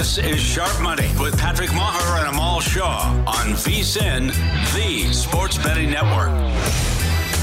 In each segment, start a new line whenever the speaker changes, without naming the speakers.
This is Sharp Money with Patrick Meagher and Amal Shah on VSIN, the Sports Betting Network.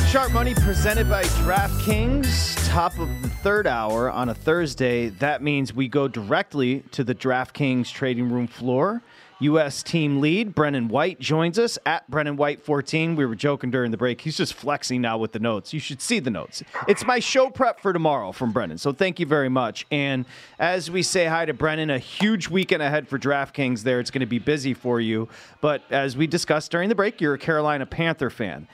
Sharp Money presented by DraftKings, top of the third hour on a Thursday. That means we go directly to the DraftKings trading room floor. U.S. team lead, Brennan White, joins us at Brennan White 14. We were joking during the break. He's just flexing now with the notes. You should see the notes. It's my show prep for tomorrow from Brennan. So thank you very much. And as we say hi to Brennan, a huge weekend ahead for DraftKings there. It's going to be busy for you. But as we discussed during the break, you're a Carolina Panther fan.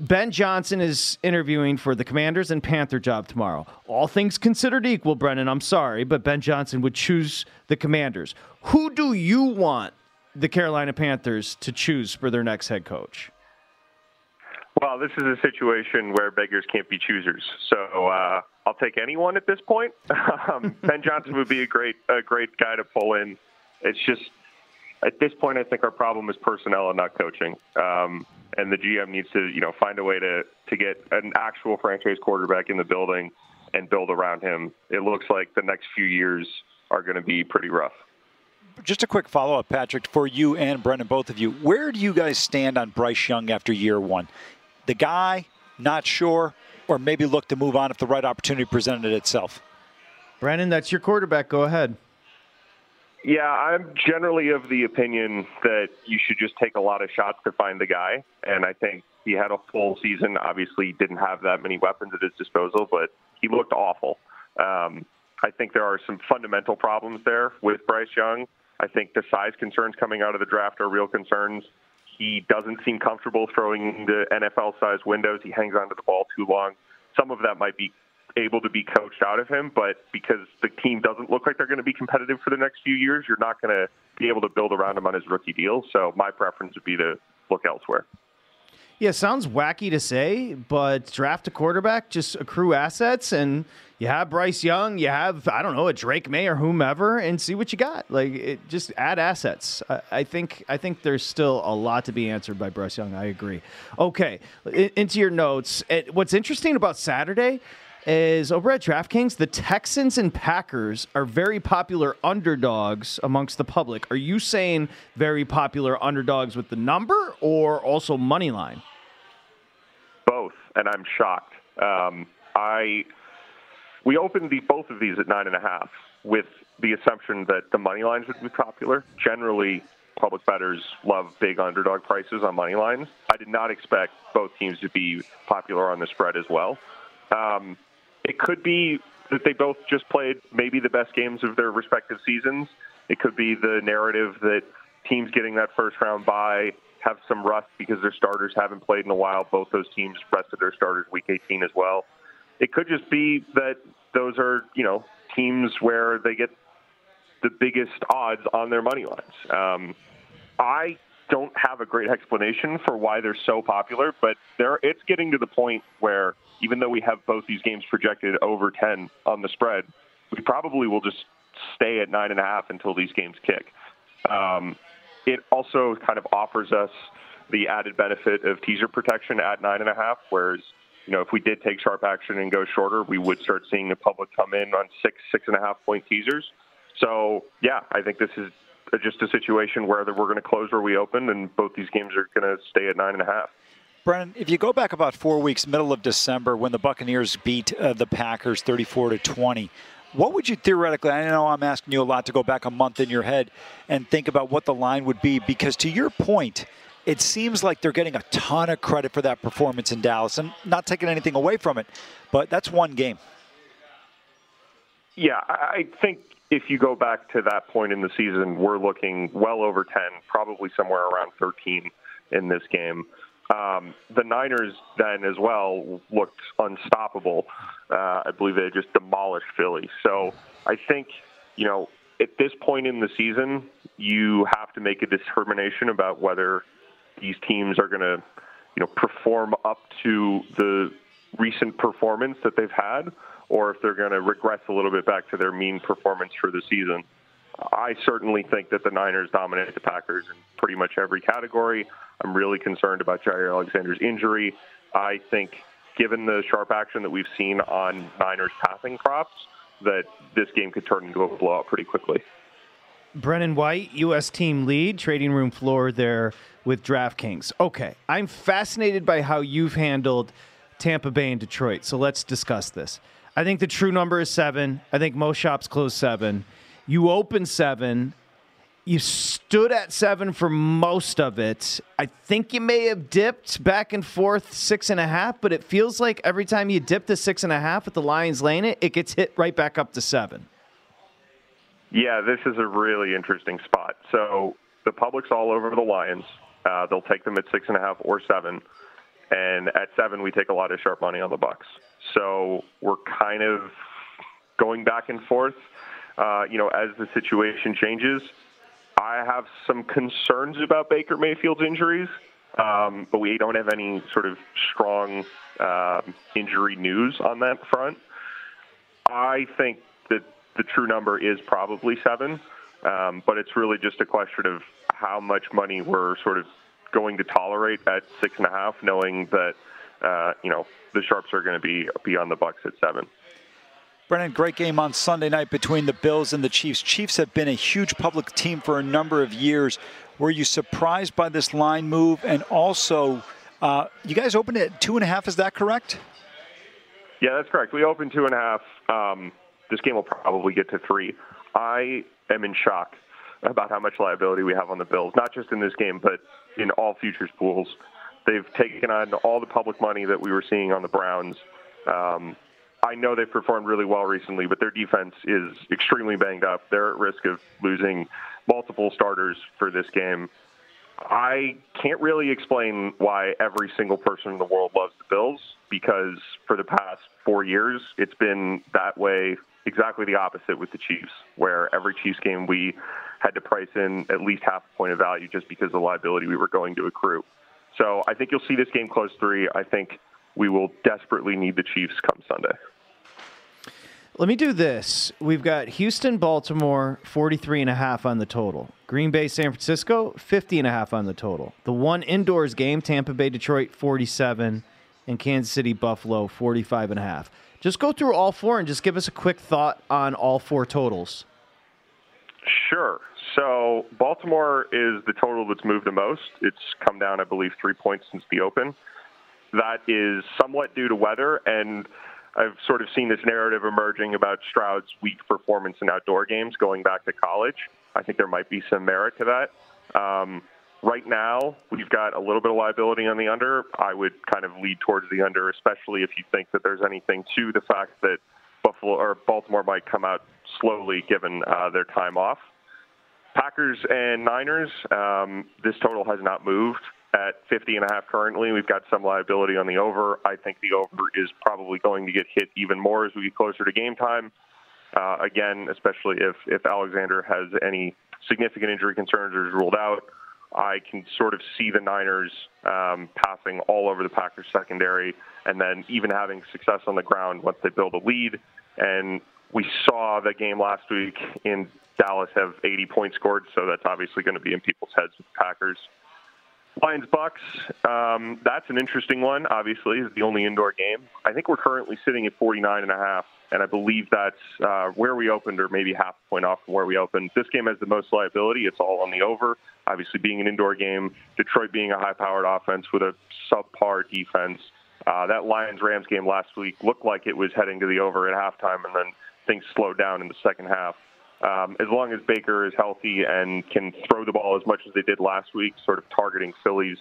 Ben Johnson is interviewing for the Commanders and Panther job tomorrow. All things considered equal, Brennan, I'm sorry, but Ben Johnson would choose the Commanders. Who do you want the Carolina Panthers to choose for their next head coach?
Well, this is a situation where beggars can't be choosers. So uh, I'll take anyone at this point. um, ben Johnson would be a great a great guy to pull in. It's just at this point, I think our problem is personnel and not coaching. Um, and the GM needs to you know find a way to to get an actual franchise quarterback in the building and build around him. It looks like the next few years are going to be pretty rough
just a quick follow up, Patrick, for you and Brendan, both of you. Where do you guys stand on Bryce Young after year one? The guy, not sure, or maybe look to move on if the right opportunity presented itself?
Brendan, that's your quarterback. Go ahead.
Yeah, I'm generally of the opinion that you should just take a lot of shots to find the guy. And I think he had a full season. Obviously, didn't have that many weapons at his disposal, but he looked awful. Um, I think there are some fundamental problems there with Bryce Young. I think the size concerns coming out of the draft are real concerns. He doesn't seem comfortable throwing the NFL size windows. He hangs onto the ball too long. Some of that might be able to be coached out of him, but because the team doesn't look like they're going to be competitive for the next few years, you're not going to be able to build around him on his rookie deal. So my preference would be to look elsewhere.
Yeah, sounds wacky to say, but draft a quarterback, just accrue assets, and you have Bryce Young, you have I don't know a Drake Maye or whomever, and see what you got. Like, it, just add assets. I, I, think I think there's still a lot to be answered by Bryce Young. I agree. Okay, in, into your notes. It, what's interesting about Saturday is over at DraftKings, the Texans and Packers are very popular underdogs amongst the public. Are you saying very popular underdogs with the number or also money line?
Both, and I'm shocked. Um, I we opened the both of these at nine and a half with the assumption that the money lines would be popular. Generally, public bettors love big underdog prices on money lines. I did not expect both teams to be popular on the spread as well. Um, it could be that they both just played maybe the best games of their respective seasons. It could be the narrative that teams getting that first round bye have some rust because their starters haven't played in a while. Both those teams rested their starters week 18 as well. It could just be that those are, you know, teams where they get the biggest odds on their money lines. Um, I don't have a great explanation for why they're so popular, but they're, it's getting to the point where even though we have both these games projected over 10 on the spread, we probably will just stay at nine and a half until these games kick. Um, it also kind of offers us the added benefit of teaser protection at nine and a half, whereas you know if we did take sharp action and go shorter, we would start seeing the public come in on six, six and a half point teasers. So yeah, I think this is just a situation where we're going to close where we opened, and both these games are going to stay at nine and a half.
Brennan, if you go back about four weeks, middle of December, when the Buccaneers beat uh, the Packers 34 to 20, what would you theoretically? I know I'm asking you a lot to go back a month in your head and think about what the line would be, because to your point, it seems like they're getting a ton of credit for that performance in Dallas, and not taking anything away from it, but that's one game.
Yeah, I think if you go back to that point in the season, we're looking well over 10, probably somewhere around 13 in this game. Um, the Niners then as well looked unstoppable. Uh, I believe they just demolished Philly. So I think, you know, at this point in the season, you have to make a determination about whether these teams are going to, you know, perform up to the recent performance that they've had or if they're going to regress a little bit back to their mean performance for the season. I certainly think that the Niners dominate the Packers in pretty much every category. I'm really concerned about Jaire Alexander's injury. I think, given the sharp action that we've seen on Niners passing props, that this game could turn into a blowout pretty quickly.
Brennan White, U.S. team lead, trading room floor there with DraftKings. Okay, I'm fascinated by how you've handled Tampa Bay and Detroit, so let's discuss this. I think the true number is seven. I think most shops close seven. You open seven. You stood at seven for most of it. I think you may have dipped back and forth six and a half, but it feels like every time you dip to six and a half with the Lions laying it, it gets hit right back up to seven.
Yeah, this is a really interesting spot. So the public's all over the Lions. Uh, they'll take them at six and a half or seven, and at seven we take a lot of sharp money on the Bucs. So we're kind of going back and forth. Uh, you know, as the situation changes, I have some concerns about Baker Mayfield's injuries, um, but we don't have any sort of strong uh, injury news on that front. I think that the true number is probably seven, um, but it's really just a question of how much money we're sort of going to tolerate at six and a half, knowing that uh, you know the sharps are going to be be on the Bucs at seven.
Brennan, great game on Sunday night between the Bills and the Chiefs. Chiefs have been a huge public team for a number of years. Were you surprised by this line move? And also, uh, you guys opened at two and a half. Is that correct?
Yeah, that's correct. We opened two and a half. Um, this game will probably get to three. I am in shock about how much liability we have on the Bills, not just in this game, but in all futures pools. They've taken on all the public money that we were seeing on the Browns. Um, I know they've performed really well recently, but their defense is extremely banged up. They're at risk of losing multiple starters for this game. I can't really explain why every single person in the world loves the Bills because for the past four years, it's been that way, exactly the opposite with the Chiefs, where every Chiefs game we had to price in at least half a point of value just because of the liability we were going to accrue. So I think you'll see this game close three. I think we will desperately need the Chiefs come Sunday.
Let me do this. We've got Houston, Baltimore, 43 and a half on the total. Green Bay, San Francisco, 50 and a half on the total. The one indoors game, Tampa Bay, Detroit, 47, and Kansas City, Buffalo, 45 and a half. Just go through all four and just give us a quick thought on all four totals.
Sure. So Baltimore is the total that's moved the most. It's come down, I believe, three points since the open. That is somewhat due to weather, and I've sort of seen this narrative emerging about Stroud's weak performance in outdoor games going back to college. I think there might be some merit to that. Um, right now, we've got a little bit of liability on the under. I would kind of lead towards the under, especially if you think that there's anything to the fact that Buffalo or Baltimore might come out slowly given uh, their time off. Packers and Niners, um, this total has not moved at 50 and a half currently. We've got some liability on the over. I think the over is probably going to get hit even more as we get closer to game time. Uh, again, especially if, if Alexander has any significant injury concerns or is ruled out, I can sort of see the Niners um, passing all over the Packers secondary and then even having success on the ground once they build a lead. And we saw the game last week in Dallas have 80 points scored, so that's obviously going to be in people's heads with the Packers. Lions Bucs, um, that's an interesting one. Obviously, it's the only indoor game. I think we're currently sitting at 49 and a half, and I believe that's uh, where we opened, or maybe half a point off from where we opened. This game has the most liability. It's all on the over. Obviously, being an indoor game, Detroit being a high-powered offense with a subpar defense. Uh, that Lions Rams game last week looked like it was heading to the over at halftime, and then things slowed down in the second half um, as long as Baker is healthy and can throw the ball as much as they did last week, sort of targeting Philly's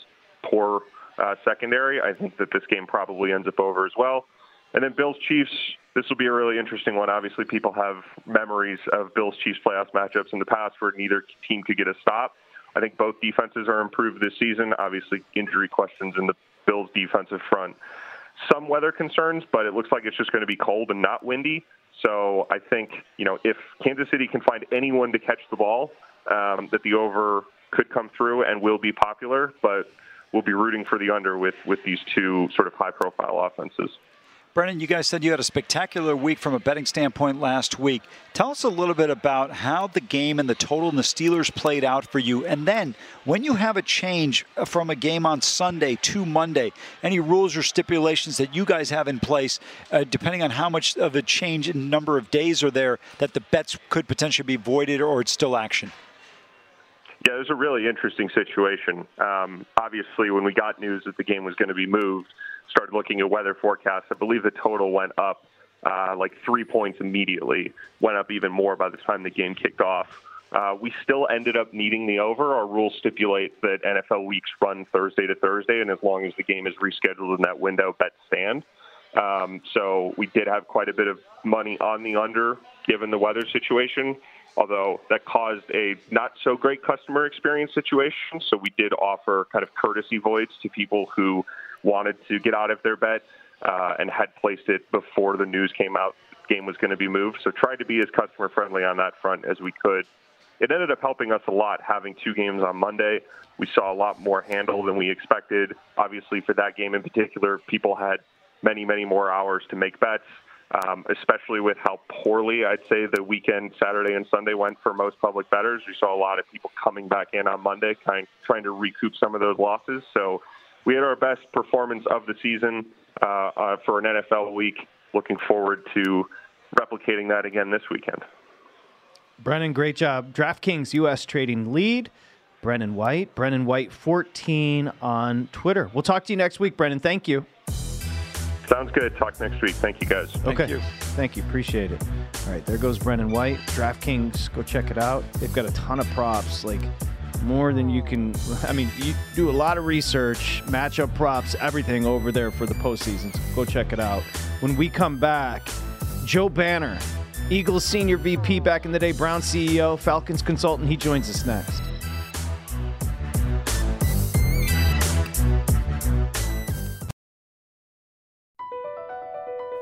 poor uh, secondary, I think that this game probably ends up over as well. And then Bills Chiefs, this will be a really interesting one. Obviously, people have memories of Bills Chiefs playoff matchups in the past where neither team could get a stop. I think both defenses are improved this season. Obviously, injury questions in the Bills defensive front. Some weather concerns, but it looks like it's just going to be cold and not windy. So I think you know if Kansas City can find anyone to catch the ball, um, that the over could come through and will be popular. But we'll be rooting for the under with with these two sort of high profile offenses.
Brennan, you guys said you had a spectacular week from a betting standpoint last week. Tell us a little bit about how the game and the total and the Steelers played out for you. And then, when you have a change from a game on Sunday to Monday, any rules or stipulations that you guys have in place, uh, depending on how much of a change in number of days are there, that the bets could potentially be voided or it's still action?
Yeah, it was a really interesting situation. Um, obviously, when we got news that the game was going to be moved, started looking at weather forecasts, I believe the total went up uh, like three points immediately, went up even more by the time the game kicked off. Uh, we still ended up needing the over. Our rules stipulate that NFL weeks run Thursday to Thursday, and as long as the game is rescheduled in that window, bets stand. Um, so we did have quite a bit of money on the under given the weather situation, although that caused a not so great customer experience situation. So we did offer kind of courtesy voids to people who wanted to get out of their bet uh, and had placed it before the news came out game was going to be moved. So tried to be as customer friendly on that front as we could. It ended up helping us a lot having two games on Monday. We saw a lot more handle than we expected. Obviously, for that game in particular, people had many, many more hours to make bets. Um, especially with how poorly I'd say the weekend, Saturday and Sunday went for most public bettors. We saw a lot of people coming back in on Monday, kind trying to recoup some of those losses. So we had our best performance of the season uh, uh, for an NFL week. Looking forward to replicating that again this weekend.
Brennan, great job. DraftKings U.S. trading lead. Brennan White. Brennan White 14 on Twitter. We'll talk to you next week, Brennan. Thank you.
Sounds good. Talk next week. Thank you, guys.
Thank okay. You. Thank you. Appreciate it. All right, there goes Brendan White. DraftKings, go check it out. They've got a ton of props. Like, more than you can. I mean, you do a lot of research, matchup props, everything over there for the postseason. So go check it out. When we come back, Joe Banner, Eagles senior VP back in the day, Brown CEO, Falcons consultant, he joins us next.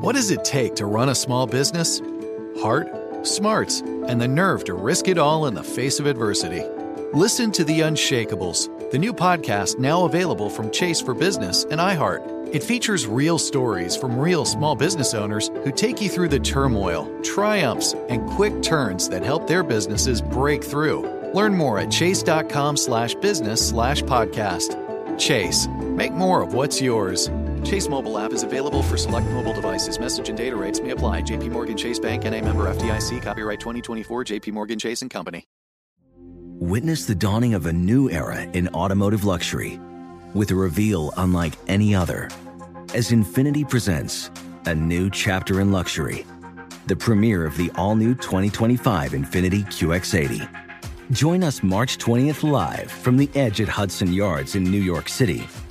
What does it take to run a small business? Heart, smarts, and the nerve to risk it all in the face of adversity. Listen to The Unshakables, the new podcast now available from Chase for Business and iHeart. It features real stories from real small business owners who take you through the turmoil, triumphs, and quick turns that help their businesses break through. Learn more at chase.com slash business slash podcast. Chase, make more of what's yours. Chase mobile app is available for select mobile devices. Message and data rates may apply. JP Morgan Chase Bank and a member FDIC. Copyright 2024 JP Morgan Chase and Company.
Witness the dawning of a new era in automotive luxury with a reveal unlike any other as Infiniti presents a new chapter in luxury, the premiere of the all-new 2025 Infiniti QX80. Join us March 20th live from the edge at Hudson Yards in New York City,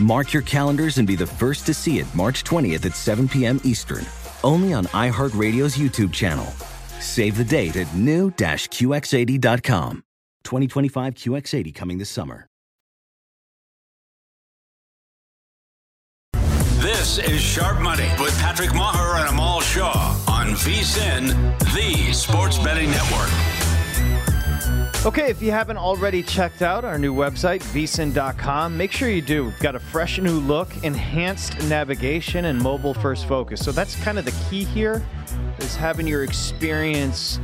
Mark your calendars and be the first to see it March 20th at 7 p.m. Eastern, only on iHeartRadio's YouTube channel. Save the date at new-QX80.com. 2025 QX80 coming this summer.
This is Sharp Money with Patrick Meagher and Amal Shah on VSIN, the sports betting network.
Okay, if you haven't already checked out our new website, vsin.com, make sure you do. We've got a fresh new look, enhanced navigation, and mobile first focus. So that's kind of the key here is having your experience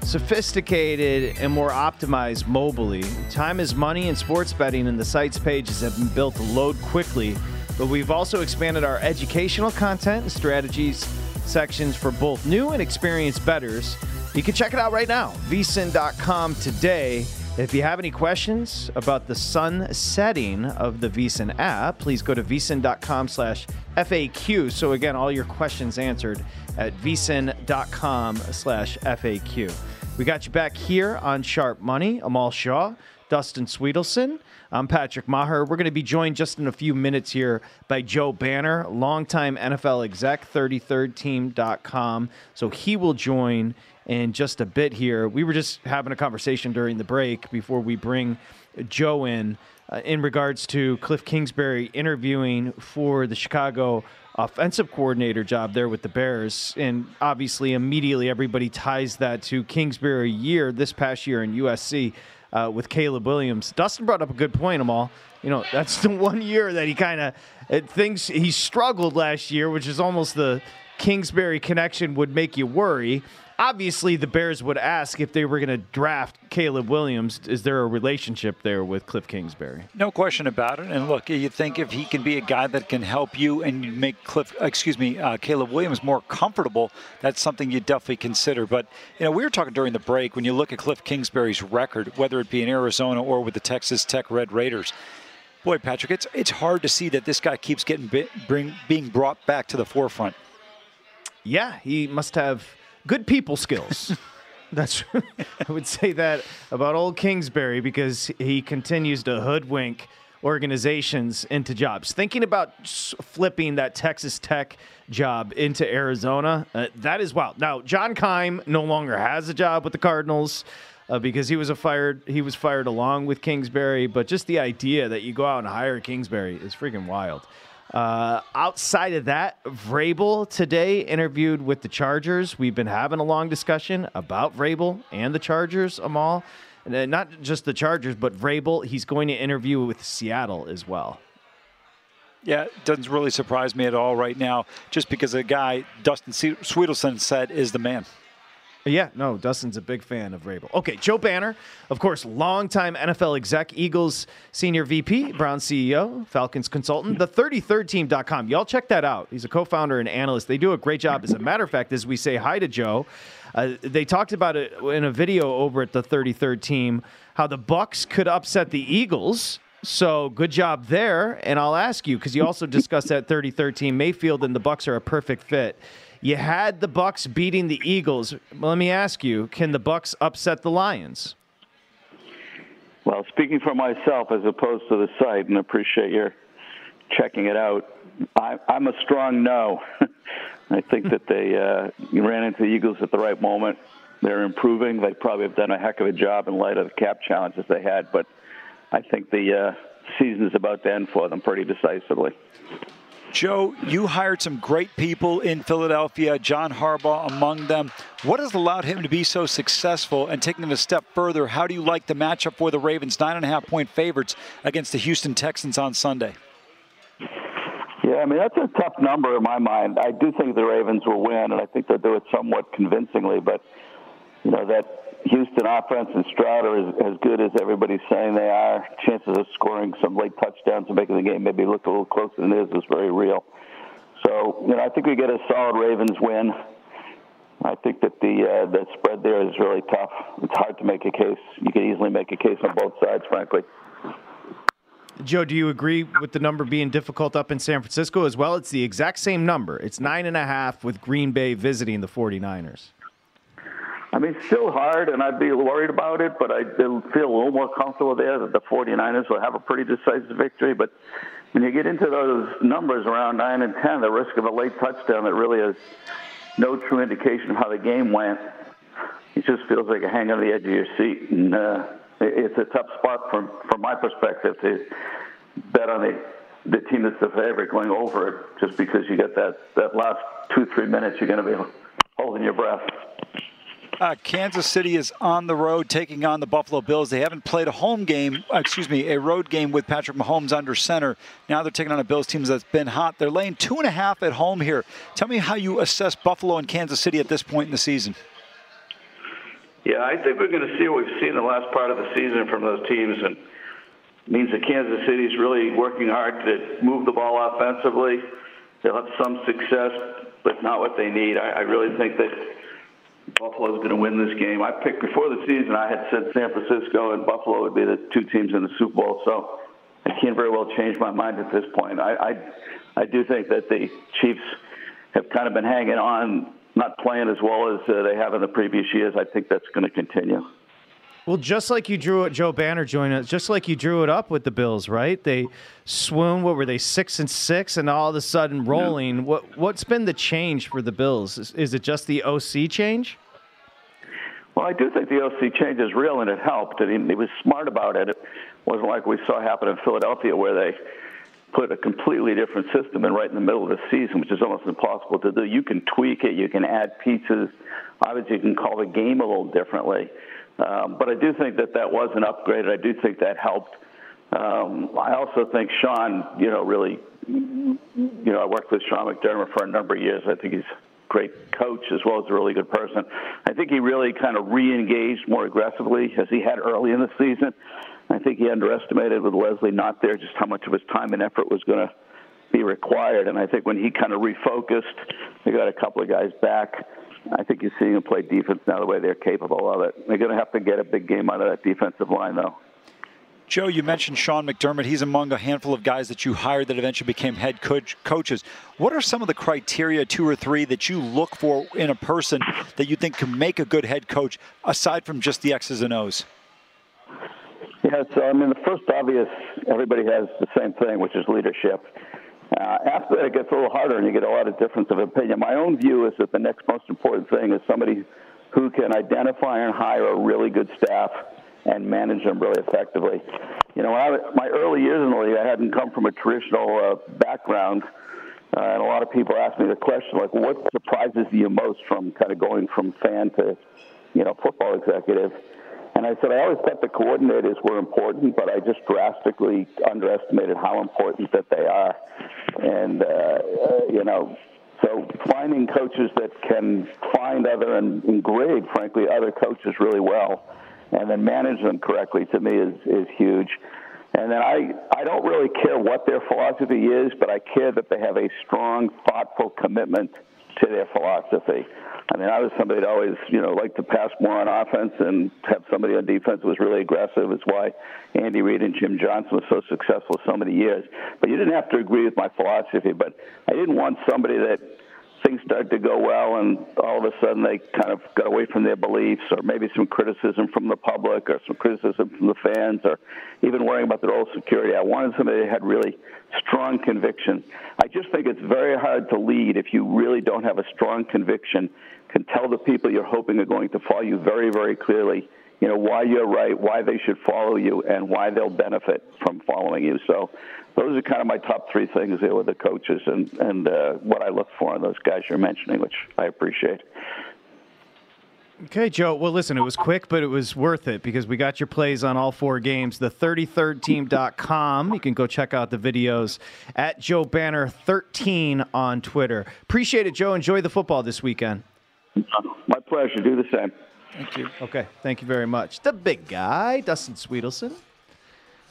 sophisticated and more optimized mobily. Time is money in sports betting, and the site's pages have been built to load quickly. But we've also expanded our educational content and strategies sections for both new and experienced bettors. You can check it out right now, vsin.com today. If you have any questions about the sun setting of the vsin app, please go to vsin.com slash FAQ. So again, all your questions answered at vsin.com slash FAQ. We got you back here on Sharp Money. Amal Shah, Dustin Swedelson. I'm Patrick Meagher. We're going to be joined just in a few minutes here by Joe Banner, longtime NFL exec, 33rdteam.com. So he will join in just a bit here. We were just having a conversation during the break before we bring Joe in uh, in regards to Cliff Kingsbury interviewing for the Chicago offensive coordinator job there with the Bears. And obviously, immediately everybody ties that to Kingsbury year this past year in USC uh, with Caleb Williams. Dustin brought up a good point, Amal. You know, that's the one year that he kind of thinks he struggled last year, which is almost the Kingsbury connection would make you worry obviously the Bears would ask if they were going to draft Caleb Williams. Is there a relationship there with Cliff Kingsbury?
No question about it. And look, you think if he can be a guy that can help you and make Cliff, excuse me, uh, Caleb Williams more comfortable, that's something you definitely consider. But you know, we were talking during the break when you look at Cliff Kingsbury's record, whether it be in Arizona or with the Texas Tech Red Raiders. Boy, Patrick, it's it's hard to see that this guy keeps getting bring, being brought back to the forefront.
Yeah, he must have good people skills. That's I would say that about old Kingsbury because he continues to hoodwink organizations into jobs. Thinking about flipping that Texas Tech job into Arizona, uh, that is wild. Now, John Keim no longer has a job with the Cardinals. Uh, because he was a fired he was fired along with Kingsbury, but just the idea that you go out and hire Kingsbury is freaking wild. Uh, outside of that, Vrabel today interviewed with the Chargers. We've been having a long discussion about Vrabel and the Chargers, Amal. And uh, not just the Chargers, but Vrabel. He's going to interview with Seattle as well.
Yeah, it doesn't really surprise me at all right now, just because the guy Dustin Swedelson said is the man.
Yeah, no, Dustin's a big fan of Vrabel. Okay, Joe Banner, of course, longtime NFL exec, Eagles senior VP, Brown CEO, Falcons consultant, the 33rdteam.com. Y'all check that out. He's a co founder and analyst. They do a great job. As a matter of fact, as we say hi to Joe, uh, they talked about it in a video over at the 33rd team how the Bucs could upset the Eagles. So good job there. And I'll ask you because you also discussed that 33rd team. Mayfield and the Bucs are a perfect fit. You had the Bucs beating the Eagles. Let me ask you: Can the Bucs upset the Lions?
Well, speaking for myself as opposed to the site, and appreciate your checking it out. I, am a strong no. I think that they uh, ran into the Eagles at the right moment. They're improving. They probably have done a heck of a job in light of the cap challenges they had, but I think the uh, season is about to end for them pretty decisively.
Joe, you hired some great people in Philadelphia, John Harbaugh among them. What has allowed him to be so successful and taking it a step further? How do you like the matchup for the Ravens, nine and a half point favorites against the Houston Texans on Sunday?
Yeah, I mean, that's a tough number in my mind. I do think the Ravens will win, and I think they'll do it somewhat convincingly, but, you know, that Houston offense and Stroud are as, as good as everybody's saying they are. Chances of scoring some late touchdowns and making the game maybe look a little closer than it is is very real. So, you know, I think we get a solid Ravens win. I think that the uh, the spread there is really tough. It's hard to make a case. You can easily make a case on both sides, frankly.
Joe, do you agree with the number being difficult up in San Francisco as well? It's the exact same number. It's nine and a half with Green Bay visiting the 49ers.
I mean, still hard, and I'd be worried about it, but I feel a little more comfortable there that the 49ers will have a pretty decisive victory. But when you get into those numbers around 9 and 10, the risk of a late touchdown that really has no true indication of how the game went, it just feels like a hang on the edge of your seat. And uh, it's a tough spot from, from my perspective to bet on the, the team that's the favorite going over it just because you get that, that last two, three minutes, you're going to be holding your breath.
Uh, Kansas City is on the road taking on the Buffalo Bills. They haven't played a home game, uh, excuse me, a road game with Patrick Mahomes under center. Now they're taking on a Bills team that's been hot. They're laying two and a half at home here. Tell me how you assess Buffalo and Kansas City at this point in the season.
Yeah, I think we're going to see what we've seen the last part of the season from those teams, and means that Kansas City is really working hard to move the ball offensively. They'll have some success, but not what they need. I, I really think that Buffalo's going to win this game. I picked before the season. I had said San Francisco and Buffalo would be the two teams in the Super Bowl. So I can't very well change my mind at this point. I I, I do think that the Chiefs have kind of been hanging on, not playing as well as uh, they have in the previous years. I think that's going to continue.
Well, just like you drew it, Joe Banner joined us, just like you drew it up with the Bills, right? They swoon. What were they, six and six, and all of a sudden rolling? Yeah. What What's been the change for the Bills? Is, is, it just the OC change?
Well, I do think the OC change is real, and it helped. And he, he was smart about it. It wasn't like we saw happen in Philadelphia, where they put a completely different system in right in the middle of the season, which is almost impossible to do. You can tweak it, you can add pieces. Obviously, you can call the game a little differently. Um, but I do think that that was an upgrade. I do think that helped. Um, I also think Sean, you know, really, you know, I worked with Sean McDermott for a number of years. I think he's a great coach as well as a really good person. I think he really kind of re-engaged more aggressively as he had early in the season. I think he underestimated with Leslie not there just how much of his time and effort was going to be required. And I think when he kind of refocused, they got a couple of guys back. I think you're seeing them play defense now the way they're capable of it. They're going to have to get a big game out of that defensive line, though.
Joe, you mentioned Sean McDermott. He's among a handful of guys that you hired that eventually became head coach coaches. What are some of the criteria, two or three, that you look for in a person that you think can make a good head coach, aside from just the X's and O's?
Yeah, so I mean, the first obvious, everybody has the same thing, which is leadership. Uh, after that, it gets a little harder, and you get a lot of difference of opinion. My own view is that the next most important thing is somebody who can identify and hire a really good staff and manage them really effectively. You know, I, my early years in the league, I hadn't come from a traditional uh, background, uh, and a lot of people ask me the question, like, what surprises you most from kind of going from fan to, you know, football executive? And I said, I always thought the coordinators were important, but I just drastically underestimated how important that they are. And, uh, uh, you know, so finding coaches that can find other and, and grade, frankly, other coaches really well and then manage them correctly to me is, is huge. And then I, I don't really care what their philosophy is, but I care that they have a strong, thoughtful commitment to their philosophy. I mean, I was somebody that always, you know, liked to pass more on offense and have somebody on defense was really aggressive. It's why Andy Reid and Jim Johnson was so successful so many years. But you didn't have to agree with my philosophy. But I didn't want somebody that things started to go well and all of a sudden they kind of got away from their beliefs or maybe some criticism from the public or some criticism from the fans or even worrying about their own security. I wanted somebody that had really strong conviction. I just think it's very hard to lead if you really don't have a strong conviction, can tell the people you're hoping are going to follow you very, very clearly you know why you're right, why they should follow you, and why they'll benefit from following you. So those are kind of my top three things there with the coaches and and uh, what I look for in those guys you're mentioning, which I appreciate.
Okay, Joe. Well, listen, it was quick, but it was worth it because we got your plays on all four games. The 33rdteam.com. You can go check out the videos at Joe Banner 13 on Twitter. Appreciate it, Joe. Enjoy the football this weekend.
My pleasure. Do the same.
Thank you. Okay, thank you very much. The big guy, Dustin Swedelson.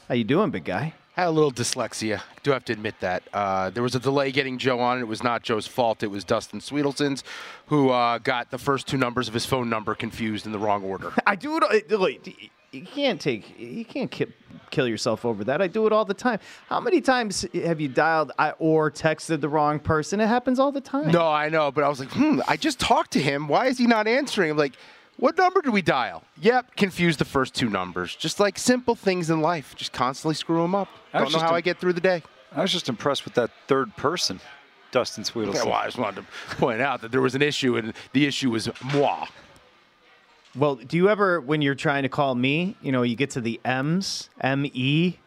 How you doing, big guy?
Had a little dyslexia. I do have to admit that. Uh, there was a delay getting Joe on. It was not Joe's fault. It was Dustin Swedelson's, who uh, got the first two numbers of his phone number confused in the wrong order.
I do it. You can't take. You can't ki- kill yourself over that. I do it all the time. How many times have you dialed I- or texted the wrong person? It happens all the time.
No, I know, but I was like, hmm, I just talked to him. Why is he not answering? I'm like, what number do we dial? Yep, confuse the first two numbers. Just like simple things in life. Just constantly screw them up.
I
Don't know
just
how I get through the day.
I was just impressed with that third person, Dustin Swedelson.
Yeah, well, I just wanted to point out that there was an issue, and the issue was moi.
Well, do you ever, when you're trying to call me, you know, you get to the M's, M E,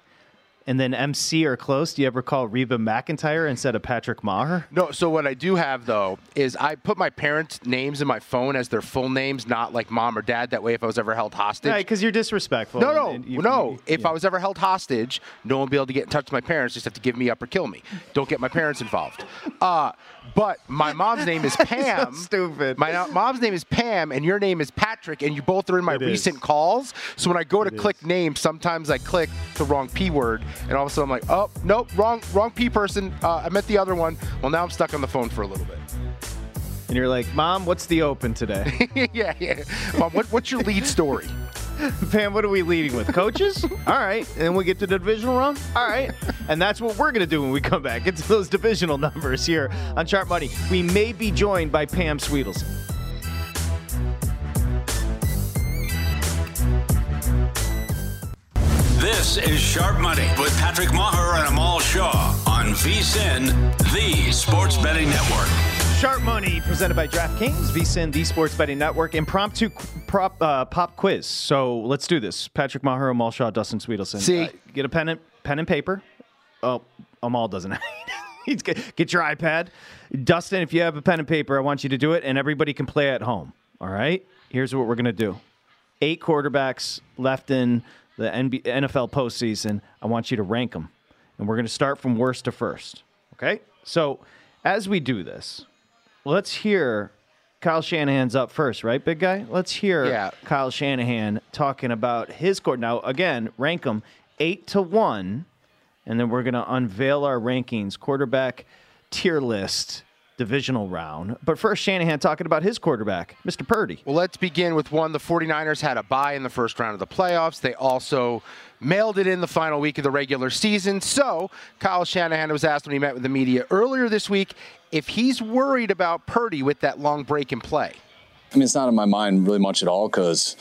and then MC are close? Do you ever call Reba McEntire instead of Patrick Meagher?
No, so what I do have though is I put my parents' names in my phone as their full names, not like mom or dad. That way, if I was ever held hostage,
Right, because you're disrespectful.
No, no,
and you-
no.
you-
If I was ever held hostage, no one would be able to get in touch with my parents. Just have to give me up or kill me. Don't get my parents involved. Uh, but my mom's name is Pam.
stupid.
My mom's name is Pam, and your name is Patrick, and you both are in my
It is.
recent calls. So when I go to click name, sometimes I click the wrong P word, and all of a sudden I'm like, oh, nope, wrong, wrong P person. Uh, I meant the other one. Well, now I'm stuck on the phone for a little bit.
And you're like, Mom, what's the open today?
yeah, yeah. Mom, what, what's your lead story?
Pam, what are we leading with? Coaches? All right. And then we get to the divisional round? All right. And that's what we're going to do when we come back. Get to those divisional numbers here on Sharp Money. We may be joined by Pam Swedelson.
This is Sharp Money with Patrick Meagher and Amal Shah on VSIN, the Sports Betting Network.
Sharp Money presented by DraftKings, VSIN, the Sports Betting Network, impromptu prop, uh, pop quiz. So let's do this. Patrick Meagher, Amal Shah, Dustin Swedelson.
See.
Uh, get a pen and, pen and paper. Oh, Amal doesn't get, get your iPad. Dustin, if you have a pen and paper, I want you to do it, and everybody can play at home. All right? Here's what we're going to do eight quarterbacks left in the NB- NFL postseason. I want you to rank them. And we're going to start from worst to first. Okay? So as we do this, let's hear Kyle Shanahan's up first, right, big guy? Let's hear
Yeah.
Kyle Shanahan talking about his court. Now, again, rank them eight to one, and then we're going to unveil our rankings, quarterback tier list, divisional round. But first, Shanahan talking about his quarterback, Mr. Purdy.
Well, let's begin with one. The 49ers had a bye in the first round of the playoffs. They also mailed it in the final week of the regular season. So, Kyle Shanahan was asked when he met with the media earlier this week if he's worried about Purdy with that long break in play.
I mean, it's not in my mind really much at all because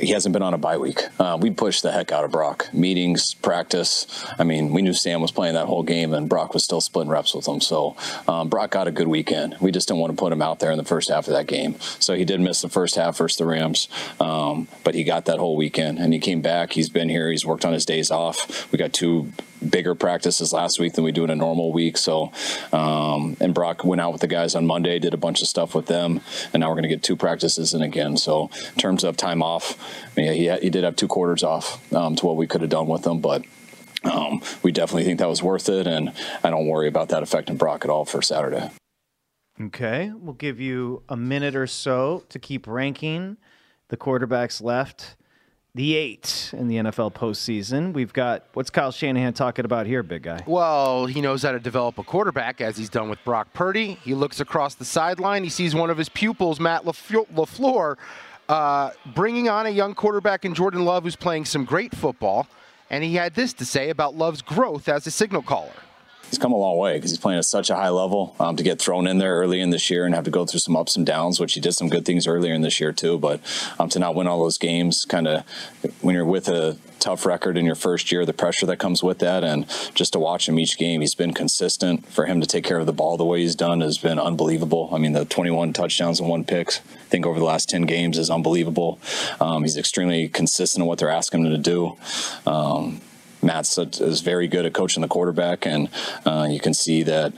he hasn't been on a bye week. Uh, we pushed the heck out of Brock. Meetings, practice. I mean, we knew Sam was playing that whole game, and Brock was still splitting reps with him. So um, Brock got a good weekend. We just didn't want to put him out there in the first half of that game. So he did miss the first half versus the Rams, um, but he got that whole weekend, and he came back. He's been here. He's worked on his days off. We got two bigger practices last week than we do in a normal week. So, um, and Brock went out with the guys on Monday, did a bunch of stuff with them, and now we're going to get two practices in again. So, in terms of time off, mean, he, he did have two quarters off um, to what we could have done with them, but. Um, we definitely think that was worth it, and I don't worry about that affecting Brock at all for Saturday.
Okay, we'll give you a minute or so to keep ranking the quarterbacks left. The eight in the NFL postseason. We've got what's Kyle Shanahan talking about here, big guy?
Well, he knows how to develop a quarterback, as he's done with Brock Purdy. He looks across the sideline. He sees one of his pupils, Matt LaFleur, uh, bringing on a young quarterback in Jordan Love who's playing some great football. And he had this to say about Love's growth as a signal caller.
He's come a long way because he's playing at such a high level. Um, to get thrown in there early in this year and have to go through some ups and downs, which he did some good things earlier in this year too. But um, to not win all those games, kind of when you're with a tough record in your first year, the pressure that comes with that, and just to watch him each game, he's been consistent. For him to take care of the ball the way he's done has been unbelievable. I mean, the 21 touchdowns and one picks, I think over the last 10 games is unbelievable. Um, he's extremely consistent in what they're asking him to do. Matt's is very good at coaching the quarterback, and uh, you can see that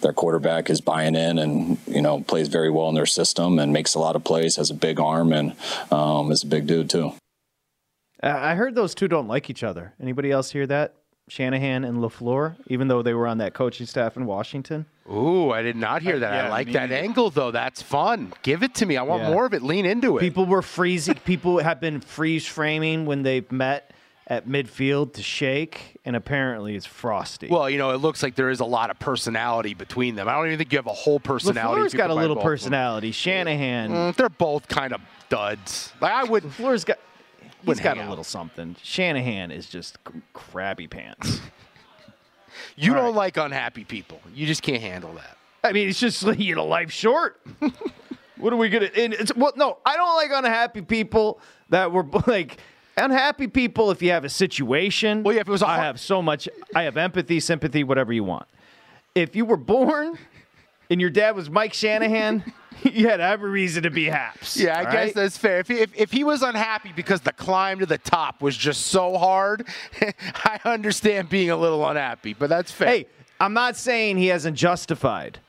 their quarterback is buying in and you know plays very well in their system and makes a lot of plays, has a big arm, and um, is a big dude too.
Uh, I heard those two don't like each other. Anybody else hear that? Shanahan and LaFleur, even though they were on that coaching staff in Washington.
Ooh, I did not hear that. I
Yeah,
like
me
that
neither.
angle, though. That's fun. Give it to me. I want
Yeah.
more of it. Lean into it.
People were freezing. People have been freeze framing when they've met at midfield to shake, and apparently it's Frosty.
Well, you know, it looks like there is a lot of personality between them. I don't even think you have a whole personality.
LaFleur's got a little personality. Shanahan,
Mm, they're both kind of duds. Like I would.
LaFleur's got he's got a
out.
little something. Shanahan is just crabby pants.
You don't like unhappy people. You just can't handle that.
I mean, it's just like, you know, life's short. what are we gonna? And it's well, no, I don't like unhappy people that were like unhappy people. If you have a situation, well,
yeah, if it was,
I
har-
have so much. I have empathy, sympathy, whatever you want. If you were born and your dad was Mike Shanahan, you had every reason to be haps.
Yeah, I guess
right?
that's fair. If, he- if, if he was unhappy because the climb to the top was just so hard, I understand being a little unhappy, but that's fair.
Hey, I'm not saying he hasn't justified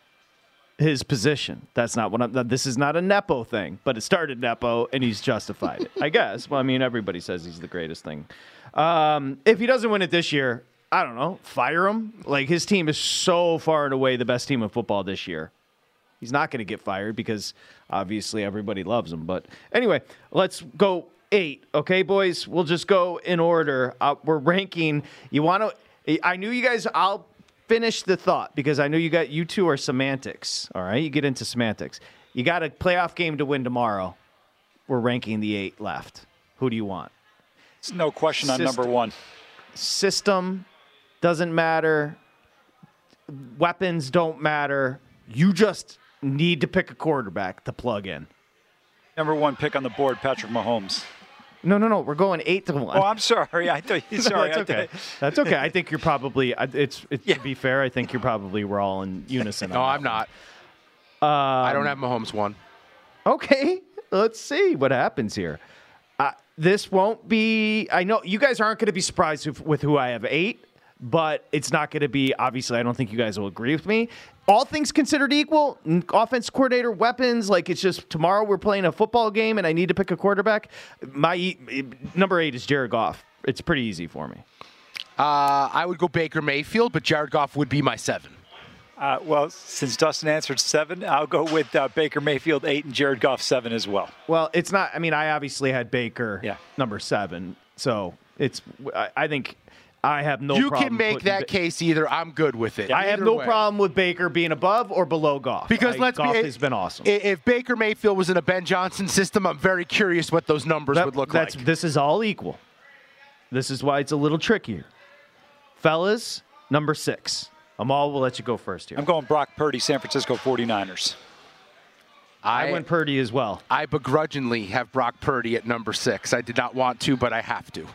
his position. That's not what I'm. This is not a nepo thing, but it started nepo, and he's justified it. I guess. Well, I mean, everybody says he's the greatest thing. Um, if he doesn't win it this year, I don't know. Fire him. Like his team is so far and away the best team of football this year. He's not going to get fired because obviously everybody loves him. But anyway, let's go eight. Okay, boys. We'll just go in order. Uh, we're ranking. You want to? I knew you guys. I'll finish the thought because I know you got you two are semantics. All right, you get into semantics. You got a playoff game to win tomorrow. We're ranking the eight left. Who do you want?
It's no question on number one.
System doesn't matter. Weapons don't matter. You just need to pick a quarterback to plug in.
Number one pick on the board, Patrick Mahomes.
No, no, no. We're going eight to one.
Oh, I'm sorry. I thought you.
No,
Sorry,
that's okay. That's okay. I think you're probably. I- It's, it's to be fair. I think you're probably. We're all in unison.
no, I'm not.
one.
I don't
Um,
have Mahomes one.
Okay, let's see what happens here. Uh, this won't be. I know you guys aren't going to be surprised with, with who I have eight, but it's not going to be. Obviously, I don't think you guys will agree with me. All things considered equal, offense coordinator, weapons. Like it's just tomorrow we're playing a football game, and I need to pick a quarterback. My e- number eight is Jared Goff. It's pretty easy for me.
Uh, I would go Baker Mayfield, but Jared Goff would be my seven.
Uh, well, since Dustin answered seven, I'll go with uh, Baker Mayfield eight and Jared Goff seven as well.
Well, it's not. I mean, I obviously had Baker,
Yeah.
number seven. So it's. I, I think I have no.
you
problem
can make that
Ba-
case either. I'm good with it.
I have no
way.
problem with Baker being above or below Goff.
Because
I-
let's
Goff
be,
has been awesome.
i- If Baker Mayfield was in a Ben Johnson system, I'm very curious what those numbers
That-
would look
that's,
like.
This is all equal. This is why it's a little trickier. Fellas, number six. Amal, we'll let you go first here.
I'm going Brock Purdy, San Francisco 49ers.
I, went Purdy as well.
I begrudgingly have Brock Purdy at number six. I did not want to, but I have to.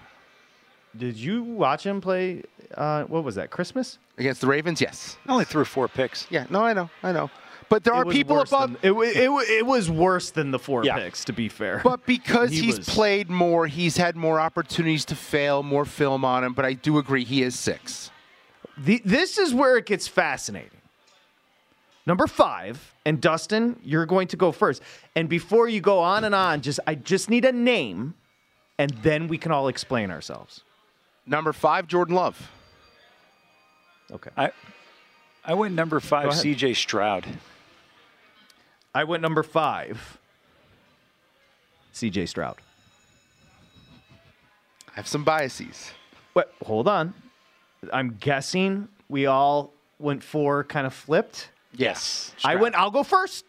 Did you watch him play? Uh, what was that? Christmas?
Against the Ravens, yes.
I only threw four picks.
Yeah, no, I know, I know. But there
It
are people above.
than- it, it, it was worse than the four
Yeah.
picks, to be fair.
But because
He
he's
was-
played more, he's had more opportunities to fail, more film on him. But I do agree he is six.
The, this is where it gets fascinating. Number five, and Dustin, you're going to go first. And before you go on and on, just I just need a name, and then we can all explain ourselves.
Number five, Jordan Love.
Okay.
I I went number five, C.J. Stroud.
I went number five. CJ Stroud.
I have some biases.
Wait, hold on. I'm guessing we all went four, kind of flipped.
Yes.
I went. I'll go first.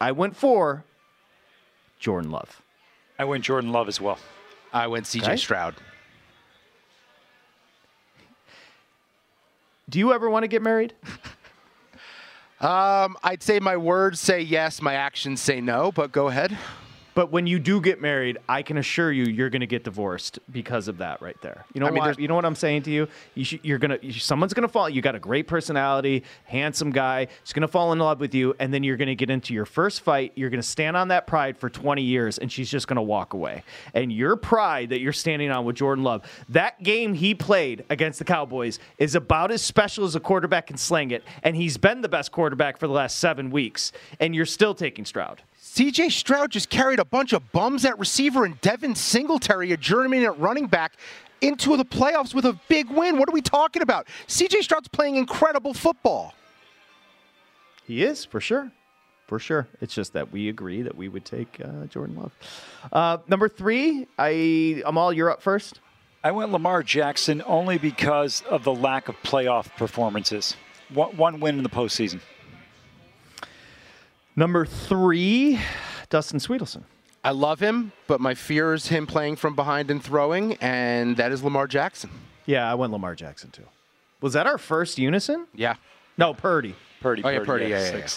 I went four. Jordan Love.
I went Jordan Love as well.
I went CJ
Okay.
Stroud.
Do you ever want to get married?
Um, I'd say my words say yes, my actions say no, but go ahead.
But when you do get married, I can assure you, you're going to get divorced because of that right there. You know
I mean, there's-
You know what I'm saying to you? You should, you're gonna, you, someone's gonna fall. You got a great personality, handsome guy. He's gonna fall in love with you, and then you're gonna get into your first fight. You're gonna stand on that pride for 20 years, and she's just gonna walk away. And your pride that you're standing on with Jordan Love, that game he played against the Cowboys is about as special as a quarterback can sling it, and he's been the best quarterback for the last seven weeks, and you're still taking Stroud.
CJ Stroud just carried a bunch of bums at receiver and Devin Singletary, a journeyman at running back, into the playoffs with a big win. What are we talking about? CJ Stroud's playing incredible football.
He is for sure, for sure. It's just that we agree that we would take uh, Jordan Love. Uh, number three, I Amal, you're up first.
I went Lamar Jackson only because of the lack of playoff performances. One, one win in the postseason.
Number three, Dustin Swedelson.
I love him, but my fear is him playing from behind and throwing, and that is Lamar Jackson.
Yeah, I went Lamar Jackson too. Was that our first unison?
Yeah.
No, Purdy.
Purdy.
Oh, yeah,
Purdy,
Purdy,
yeah,
yeah,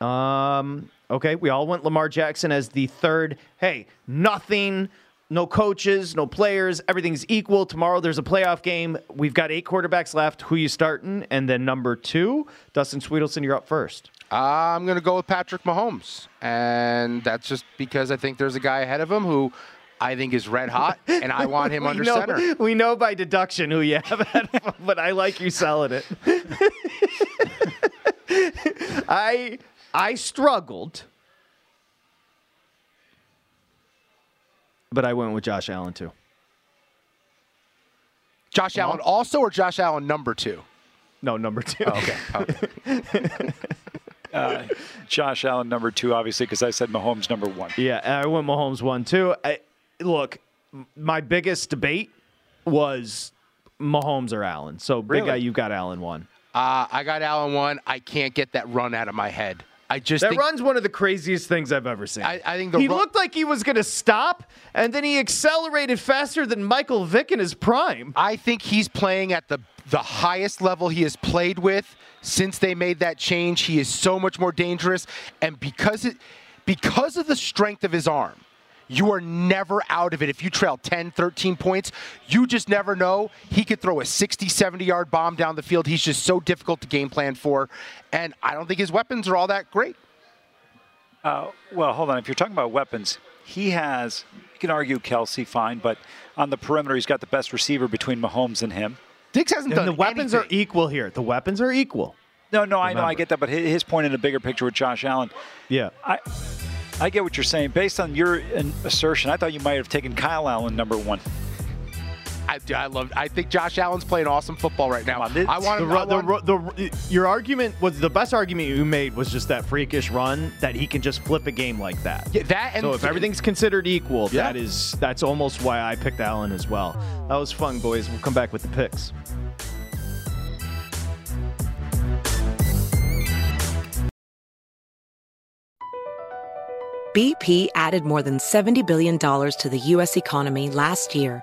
yeah.
Um, okay, we all went Lamar Jackson as the third. Hey, nothing, no coaches, no players, everything's equal. Tomorrow there's a playoff game. We've got eight quarterbacks left. Who you starting? And then number two, Dustin Swedelson, you're up first.
I'm going to go with Patrick Mahomes. And that's just because I think there's a guy ahead of him who I think is red hot, and I want him under
know,
center.
We know by deduction who you have ahead of him, but I like you selling it. I I struggled, but I went with Josh Allen too.
Josh Allen also, or Josh Allen number two?
No, number two.
Oh, okay. Oh, okay.
Uh, Josh Allen number two, obviously, because I said Mahomes number one.
Yeah, I went Mahomes one too. I, look, my biggest debate was Mahomes or Allen. So big
Really?
guy, you got Allen one.
Uh, I got Allen one. I can't get that run out of my head. I just
That
think,
run's one of the craziest things I've ever seen.
I, I think the
he
run-
looked like he was going to stop, and then he accelerated faster than Michael Vick in his prime.
I think he's playing at the the highest level he has played with since they made that change. He is so much more dangerous, and because it because of the strength of his arm, you are never out of it. If you trail 10, 13 points, you just never know. He could throw a 60, 70 yard bomb down the field. He's just so difficult to game plan for, and I don't think his weapons are all that great.
Uh, well, hold on. If you're talking about weapons, he has, you can argue Kelce, fine, but on the perimeter, he's got the best receiver between Mahomes and him.
Diggs hasn't
And
done
the weapons
anything.
are equal here. The weapons are equal.
No, no, I know, I get that, but his point in the bigger picture with Josh Allen,
Yeah.
I, I get what you're saying. Based on your assertion, I thought you might have taken Kyle Allen number one.
I, I love. I think Josh Allen's playing awesome football right now. I want
The,
him.
ru-
I
the,
want-
ru- the, your argument was the best argument you made was just that freakish run that he can just flip a game like that.
Yeah, that and
so if everything's considered equal,
Yeah.
that is that's almost why I picked Allen as well. That was fun, boys. We'll come back with the picks.
BP added more than $70 billion to the U.S. economy last year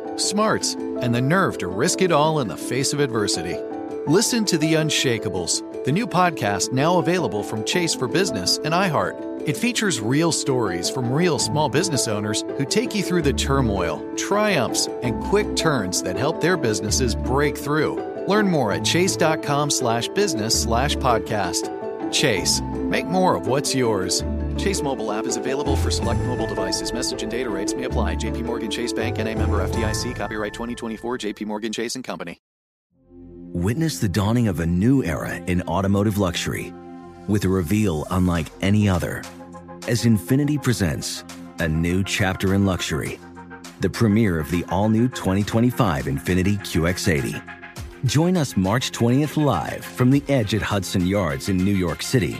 smarts, and the nerve to risk it all in the face of adversity. Listen to The Unshakables, the new podcast now available from Chase for Business and iHeart. It features real stories from real small business owners who take you through the turmoil, triumphs, and quick turns that help their businesses break through. Learn more at chase.com slash business slash podcast. Chase, make more of what's yours. Chase mobile app is available for select mobile devices. Message and data rates may apply. JP Morgan Chase Bank and a member FDIC. Copyright 2024 JP Morgan Chase and Company.
Witness the dawning of a new era in automotive luxury with a reveal unlike any other as Infiniti presents a new chapter in luxury, the premiere of the all new 2025 Infiniti QX80. Join us March 20th live from the edge at Hudson Yards in New York City,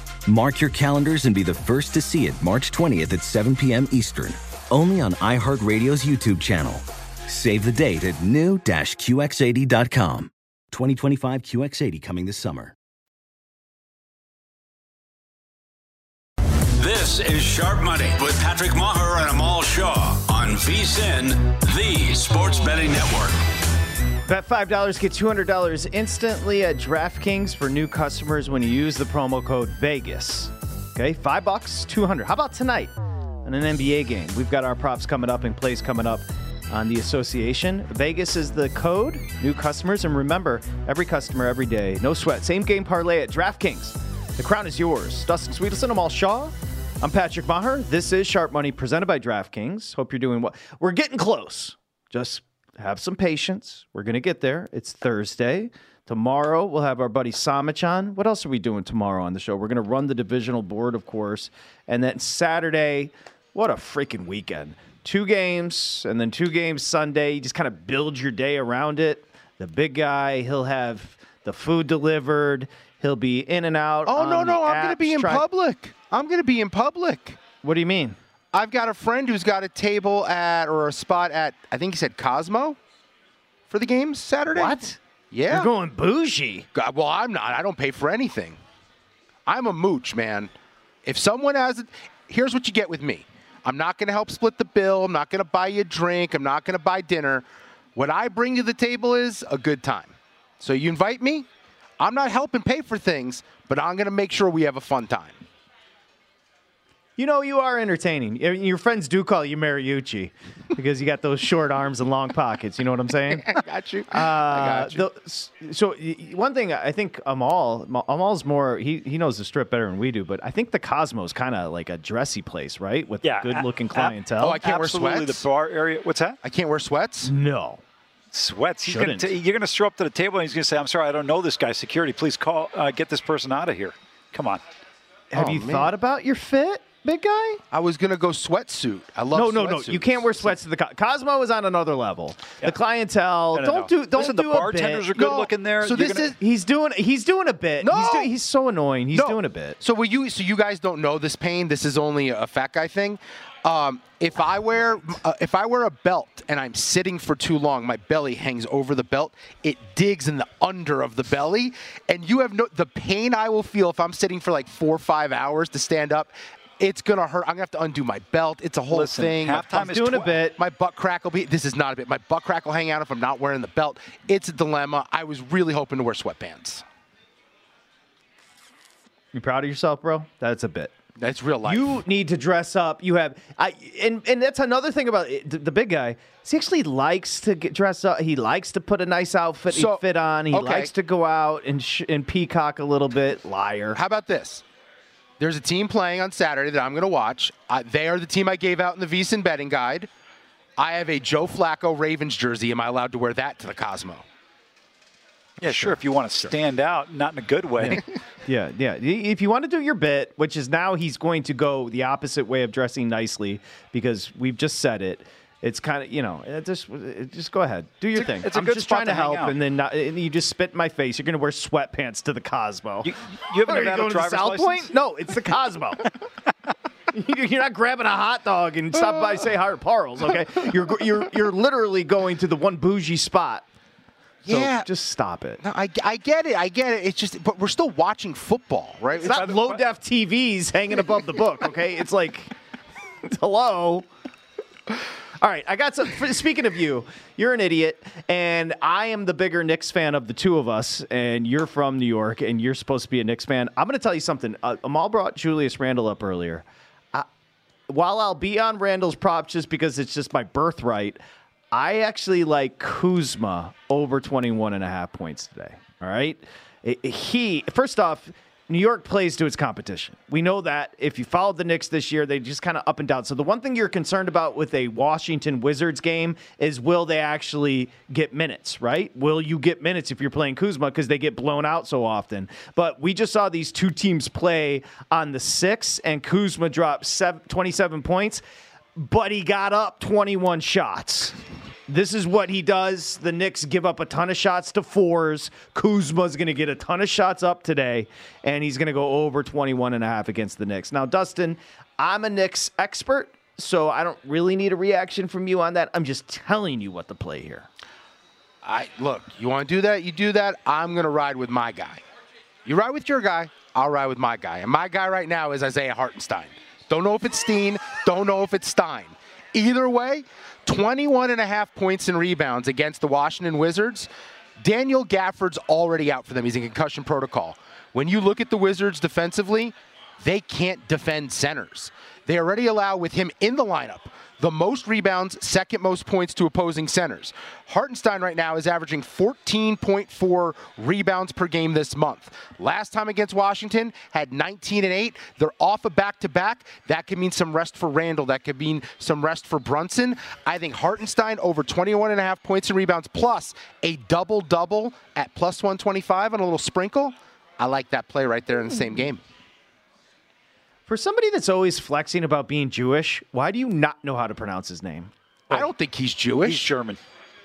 Mark your calendars and be the first to see it March 20th at 7 p.m. Eastern, only on iHeartRadio's YouTube channel. Save the date at new-QX80.com. 2025 QX80 coming this summer.
This is Sharp Money with Patrick Meagher and Amal Shah on VSIN, the Sports Betting Network.
Bet $5, get $200 instantly at DraftKings for new customers when you use the promo code VEGAS. Okay, five bucks, 200. How about tonight on an NBA game? We've got our props coming up and plays coming up on the association. Vegas is the code, new customers. And remember, every customer, every day, no sweat. Same game parlay at DraftKings. The crown is yours. Dustin Swedelson, Amal Shah. I'm Patrick Meagher. This is Sharp Money presented by DraftKings. Hope you're doing well. We're getting close. Just have some patience. We're going to get there. It's Thursday. Tomorrow, we'll have our buddy Samich on. What else are we doing tomorrow on the show? We're going to run the divisional board, of course. And then Saturday, what a freaking weekend. Two games, and then two games Sunday. You just kind of build your day around it. The big guy, he'll have the food delivered. He'll be in and out.
Oh, no, no. I'm going to be in
Try-
public. I'm going to be in public.
What do you mean?
I've got a friend who's got a table at or a spot at, I think he said Cosmo for the game Saturday.
What?
Yeah.
You're going bougie.
God, well, I'm not. I don't pay for anything. I'm a mooch, man. If someone has it, here's what you get with me. I'm not going to help split the bill. I'm not going to buy you a drink. I'm not going to buy dinner. What I bring to the table is a good time. So you invite me. I'm not helping pay for things, but I'm going to make sure we have a fun time.
You know, you are entertaining. I mean, Your friends do call you Mariucci because you got those short arms and long pockets. You know what I'm saying?
I got you.
Uh,
I got you.
the- so y- y- one thing I think Amal, Amal's more he he knows the strip better than we do, but I think the Cosmo's kind of like a dressy place, right? With
Yeah,
good looking
a- a-
clientele.
Oh, I can't wear
Absolutely,
sweats?
the bar area. What's that?
I can't wear sweats.
no.
Sweats. He's gonna t- you're going to show up to the table and he's going to say, "I'm sorry, I don't know this guy. Security, please call, uh, get this person out of here." Come on.
Have
Oh,
you
man.
thought about your fit, big guy?
I was gonna go sweatsuit. I love.
No, no, no.
sweatsuits.
You can't wear sweats to the Co- Cosmo is on another level. The clientele.
No, no,
don't
no.
do. Don't
Listen,
do
the
a
bartenders
bit.
are good
No.
looking there.
So
You're
this
gonna-
is
He's doing. He's doing a bit.
No.
He's, do, he's so annoying. He's
No.
doing a bit.
So will you? So you guys don't know this pain. This is only a fat guy thing. Um, if I wear uh, if I wear a belt and I'm sitting for too long, my belly hangs over the belt. It digs in the under of the belly, and you have no the pain I will feel if I'm sitting for like four or five hours to stand up. It's gonna hurt. I'm gonna have to undo my belt. It's a whole
Listen,
thing.
halftime
I'm
is
doing a bit.
My butt crack will be. This is not a bit. My butt crack will hang out if I'm not wearing the belt. It's a dilemma. I was really hoping to wear sweatpants.
You proud of yourself, bro? That's a bit.
That's real life.
You need to dress up. You have, I, and and that's another thing about eh, it, the, the big guy. He actually likes to get dressed up. He likes to put a nice outfit
So-
he fit on. He
okay.
likes to go out and sh- and peacock a little bit. Liar.
How about this? There's a team playing on Saturday that I'm going to watch. Uh, they are the team I gave out in the VSiN betting guide. I have a Joe Flacco Ravens jersey. Am I allowed to wear that to the Cosmo?
Yeah, sure. If you want to stand out, not in a good way.
Yeah, yeah. Y- If you want to do your bit, which is now he's going to go the opposite way of dressing nicely because we've just said it. It's kind of you know, it just it- just go ahead, do your
It's a-
thing.
it's a
I'm
good
just trying to help,
out.
and then not, and you just spit in my face. You're going to wear sweatpants to the Cosmo.
You, you have a
you
Nevada
going to South
license?
Point? No, it's the Cosmo. You- You're not grabbing a hot dog and stop by say hi to Parles, okay? You're you're you're literally going to the one bougie spot. So
Yeah.
just stop it.
No, I, I get it. I get it. It's just, but we're still watching football, right?
It's not low def TVs hanging above the book, okay? It's like, hello. All right, I got some. Speaking of you, you're an idiot, and I am the bigger Knicks fan of the two of us, and you're from New York, and you're supposed to be a Knicks fan. I'm going to tell you something. Uh, Amal brought Julius Randle up earlier. I, while I'll be on Randle's props just because it's just my birthright, I actually like Kuzma over 21 and a half points today. All right. He, first off, New York plays to its competition. We know that. If you followed the Knicks this year, they just kind of up and down. So the one thing you're concerned about with a Washington Wizards game is will they actually get minutes, right? Will you get minutes if you're playing Kuzma because they get blown out so often? But we just saw these two teams play on the six, and Kuzma dropped seven, 27 points, but he got up 21 shots. This is what he does. The Knicks give up a ton of shots to fours. Kuzma's going to get a ton of shots up today, and he's going to go over 21 and a half against the Knicks. Now, Dustin, I'm a Knicks expert, so I don't really need a reaction from you on that. I'm just telling you what to play here.
I look. You want to do that? You do that. I'm gonna ride with my guy. You ride with your guy. I'll ride with my guy. And my guy right now is Isaiah Hartenstein. Don't know if it's Steen. Don't know if it's Stein. Either way, 21 and a half points and rebounds against the Washington Wizards. Daniel Gafford's already out for them. He's in concussion protocol. When you look at the Wizards defensively, they can't defend centers. They already allow, with him in the lineup, the most rebounds, second most points to opposing centers. Hartenstein right now is averaging 14.4 rebounds per game this month. Last time against Washington had 19 and 8. They're off a back to back. That could mean some rest for Randle. That could mean some rest for Brunson. I think Hartenstein over 21 and a half points and rebounds plus a double double at plus 125 on a little sprinkle. I like that play right there in the same hmm. game.
For somebody that's always flexing about being Jewish, why do you not know how to pronounce his name?
I don't think he's Jewish.
He's German.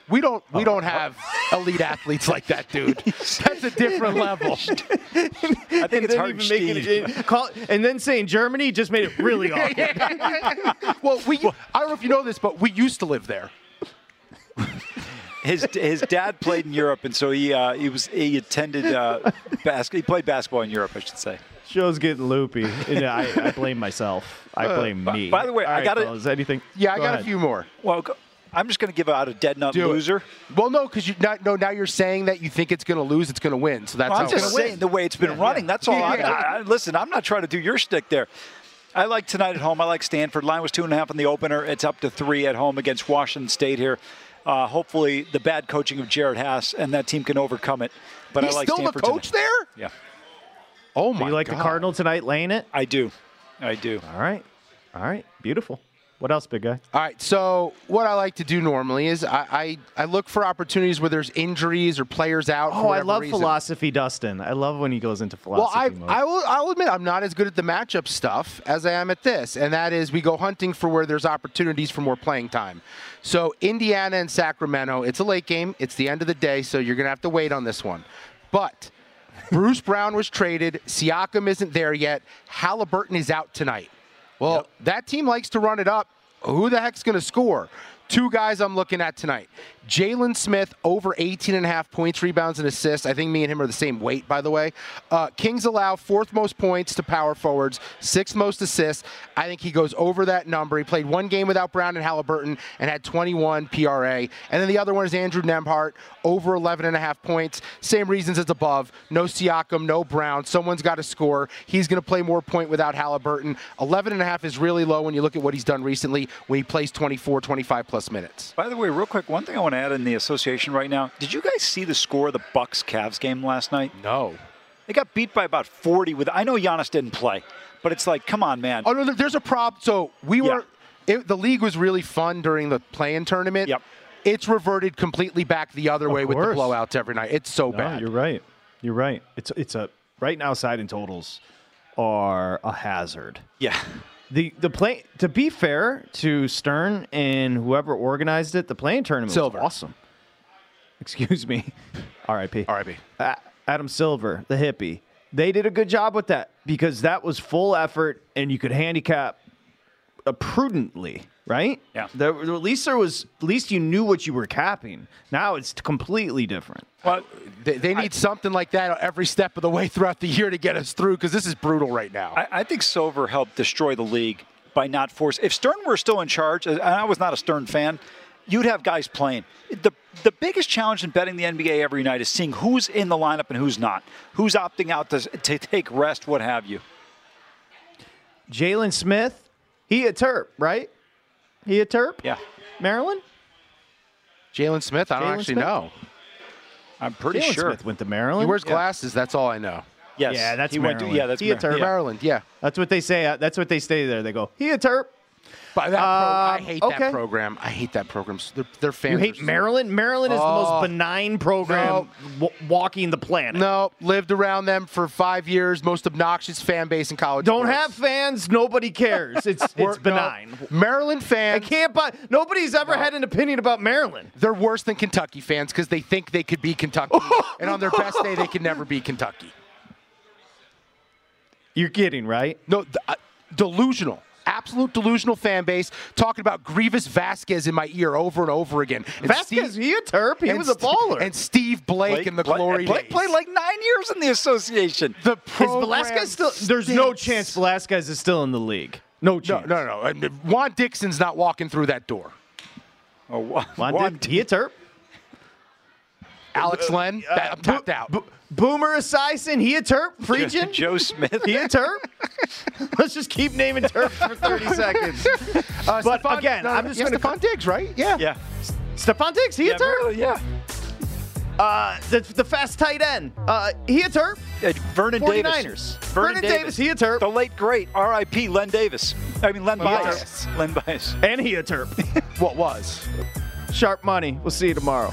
We don't we oh. don't have elite athletes like that, dude. That's a different level.
I think it's
then even making it, call, and then saying Germany just made it really awkward.
well, we I don't know if you know this, but we used to live there.
His his dad played in Europe, and so he uh, he was he attended uh, bas- He played basketball in Europe, I should say.
Show's getting loopy. And I, I blame myself. I blame
by-
me.
by the way,
All
I
right,
gotta-
fellas, anything?
Yeah, I
Go
got
ahead.
a few more.
Well, go- I'm just going to give out a dead nut
Do it.
loser.
Well, no, because you not, no now you're saying that you think it's going to lose, it's going to win. So that's
Well, I'm
it's
just
gonna
saying the way it's been running. That's all. I,
Yeah.
I, I- listen, I'm not trying to do your stick there. I like tonight at home. I like Stanford. Line was two and a half in the opener. It's up to three at home against Washington State here. Uh, hopefully, the bad coaching of Jerod Haase and that team can overcome it. But
He's
I like
still
Stanford
the coach
tonight.
there.
Yeah,
Oh
Do
my
you like
God.
the Cardinal tonight laying it?
I do. I do.
All right. All right. Beautiful. What else, big guy?
All right. So what I like to do normally is I I, I look for opportunities where there's injuries or players out. for
Oh, I love
reason.
philosophy, Dustin. I love when he goes into philosophy.
Well, I,
mode.
I will. I'll admit I'm not as good at the matchup stuff as I am at this, and that is we go hunting for where there's opportunities for more playing time. So Indiana and Sacramento, it's a late game. It's the end of the day, so you're gonna have to wait on this one. But Bruce Brown was traded. Siakam isn't there yet. Halliburton is out tonight. Well, that team likes to run it up. Who the heck's going to score? Two guys I'm looking at tonight. Jalen Smith over 18 and a half points, rebounds, and assists. I think me and him are the same weight, by the way. Uh, Kings allow fourth most points to power forwards, sixth most assists. I think he goes over that number. He played one game without Brown and Halliburton and had 21 PRA. And then the other one is Andrew Nembhard, over 11 and a half points. Same reasons as above. No Siakam, no Brown. Someone's got to score. He's going to play more point without Halliburton. 11 and a half is really low when you look at what he's done recently when he plays 24, 25 plus minutes.
By the way, real quick, one thing I want to add in the association right now. Did you guys see the score of the Bucks Cavs game last night?
No.
They got beat by about 40 with I know Giannis didn't play, but it's like, come on, man.
Oh no, there's a problem. So we were, it, the league was really fun during the play-in tournament.
Yep.
It's reverted completely back the other
Of
way with the blowouts every night. It's so
No,
bad.
you're right. You're right. It's it's a right now side and totals are a hazard.
Yeah.
The the play to be fair to Stern and whoever organized it, the play-in tournament
Silver.
was awesome. Excuse me. R.I.P.
R.I.P.
A- Adam Silver, the hippie. They did a good job with that because that was full effort and you could handicap uh, prudently, right?
Yeah.
The, at least there was at least you knew what you were capping. Now it's completely different.
Well,
They, they need something like that every step of the way throughout the year to get us through because this is brutal right now.
I, I think Silver helped destroy the league by not force. If Stern were still in charge, and I was not a Stern fan, you'd have guys playing. The the biggest challenge in betting the NBA every night is seeing who's in the lineup and who's not, who's opting out to, to take rest, what have you.
Jalen Smith, he a Terp, right? He a Terp?
Yeah,
Maryland?
Jalen Smith, I don't actually
Smith?
know.
I'm pretty
Jalen
sure.
Smith went to Maryland.
He
Maryland.
wears glasses. That's all I know.
Yes.
Yeah, that's
he went to- yeah, that's
He a Terp.
yeah.
Maryland, yeah.
That's what they say. uh, That's what they say there. They go, he a Terp.
But that pro- I
Um,
hate
okay.
that program. I hate that program. Their, their fans.
You hate Maryland? Maryland is the
Oh,
most benign program w- walking the planet.
No, lived around them for five years. Most obnoxious fan base in college.
Don't
sports.
have fans. Nobody cares. It's it's benign.
no, Maryland fans.
I can't buy. Nobody's ever had an opinion about Maryland.
They're worse than Kentucky fans because they think they could be Kentucky, and on their best day they could never be Kentucky.
You're kidding, right?
No, th- uh, delusional. Absolute delusional fan base talking about Greivis Vasquez in my ear over and over again. And
Vasquez,
Steve-
he a Terp. He was a
St-
baller.
And Steve Blake, in the
Blake-
glory
Blake
days.
played like nine years in the association.
the
is
program
Velasquez still? There's no chance Velasquez is still in the league. No chance.
No, no, no. Juan Dixon's not walking through that door.
Oh, Juan,
Juan, Did, he a terp.
Alex Len,
Uh,
that- I'm tapped out.
Bo- Boomer Esiason, he a terp. Freejan,
Joe Smith.
he a terp. Let's just keep naming terps for 30 seconds.
Uh,
But
Stephon-
again,
no,
I'm just
yeah,
gonna
Stefon Diggs, right? Yeah.
Yeah.
Stefon Diggs, he
yeah,
a terp.
really, yeah.
Uh, the, the fast tight end, uh, he a terp.
Uh, Vernon
49ers.
Davis.
Vernon Davis, he a terp.
The late great R.I.P. Len Davis. I mean Len
Yes.
Bias. Len Bias.
And he a terp.
What was?
Sharp money. We'll see you tomorrow.